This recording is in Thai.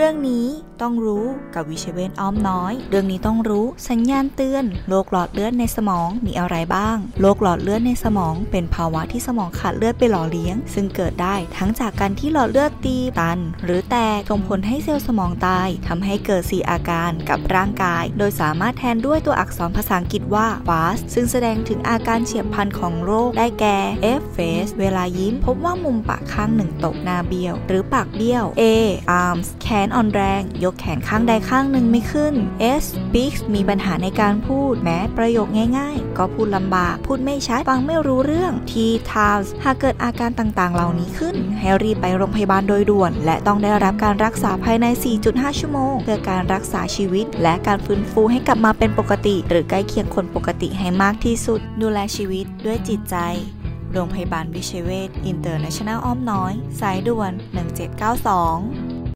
เรื่องนี้ต้องรู้กับวิเชเวนอ้อมน้อย เรื่องนี้ต้องรู้สัญญาณเตือนโรคหลอดเลือดในสมองมีอะไรบ้างโรคหลอดเลือดในสมอง เป็นภาวะที่สมองขาดเลือดไปหล่อเลี้ยง ซึ่งเกิดได้ทั้งจากการที่หลอดเลือดตีตัน หรือแตกส่งผลให้เซลล์สมองตายทำให้เกิดสีอาการกับร่างกาย โดยสามารถแทนด้วยตัวอักษรภาษาอังกฤษว่า fast ซึ่งแสดงถึงอาการเฉียบพลันของโรคได้แก่ F face เวลายิ้ม พบว่ามุมปากข้างหนึ่งตกหน้าเบี้ยว หรือปากเบี้ยว A arms แขนอ่อนแรง ยกแขนข้างใดข้างหนึ่งไม่ขึ้น S speaks มีปัญหาในการพูด แม้ประโยคง่ายๆ ก็พูดลำบาก พูดไม่ชัด ฟังไม่รู้เรื่อง T times หากเกิดอาการต่างๆ เหล่านี้ขึ้น ให้รีบไปโรงพยาบาลโดยด่วน และต้องได้รับการรักษาภายใน 4.5 ชั่วโมง เพื่อการรักษาชีวิต และการฟื้นฟูให้กลับมาเป็นปกติ หรือใกล้เคียงคนปกติให้มากที่สุด ดูแลชีวิตด้วยจิตใจโรงพยาบาลวิชัยเวช International อ้อมน้อย สายด่วน 1792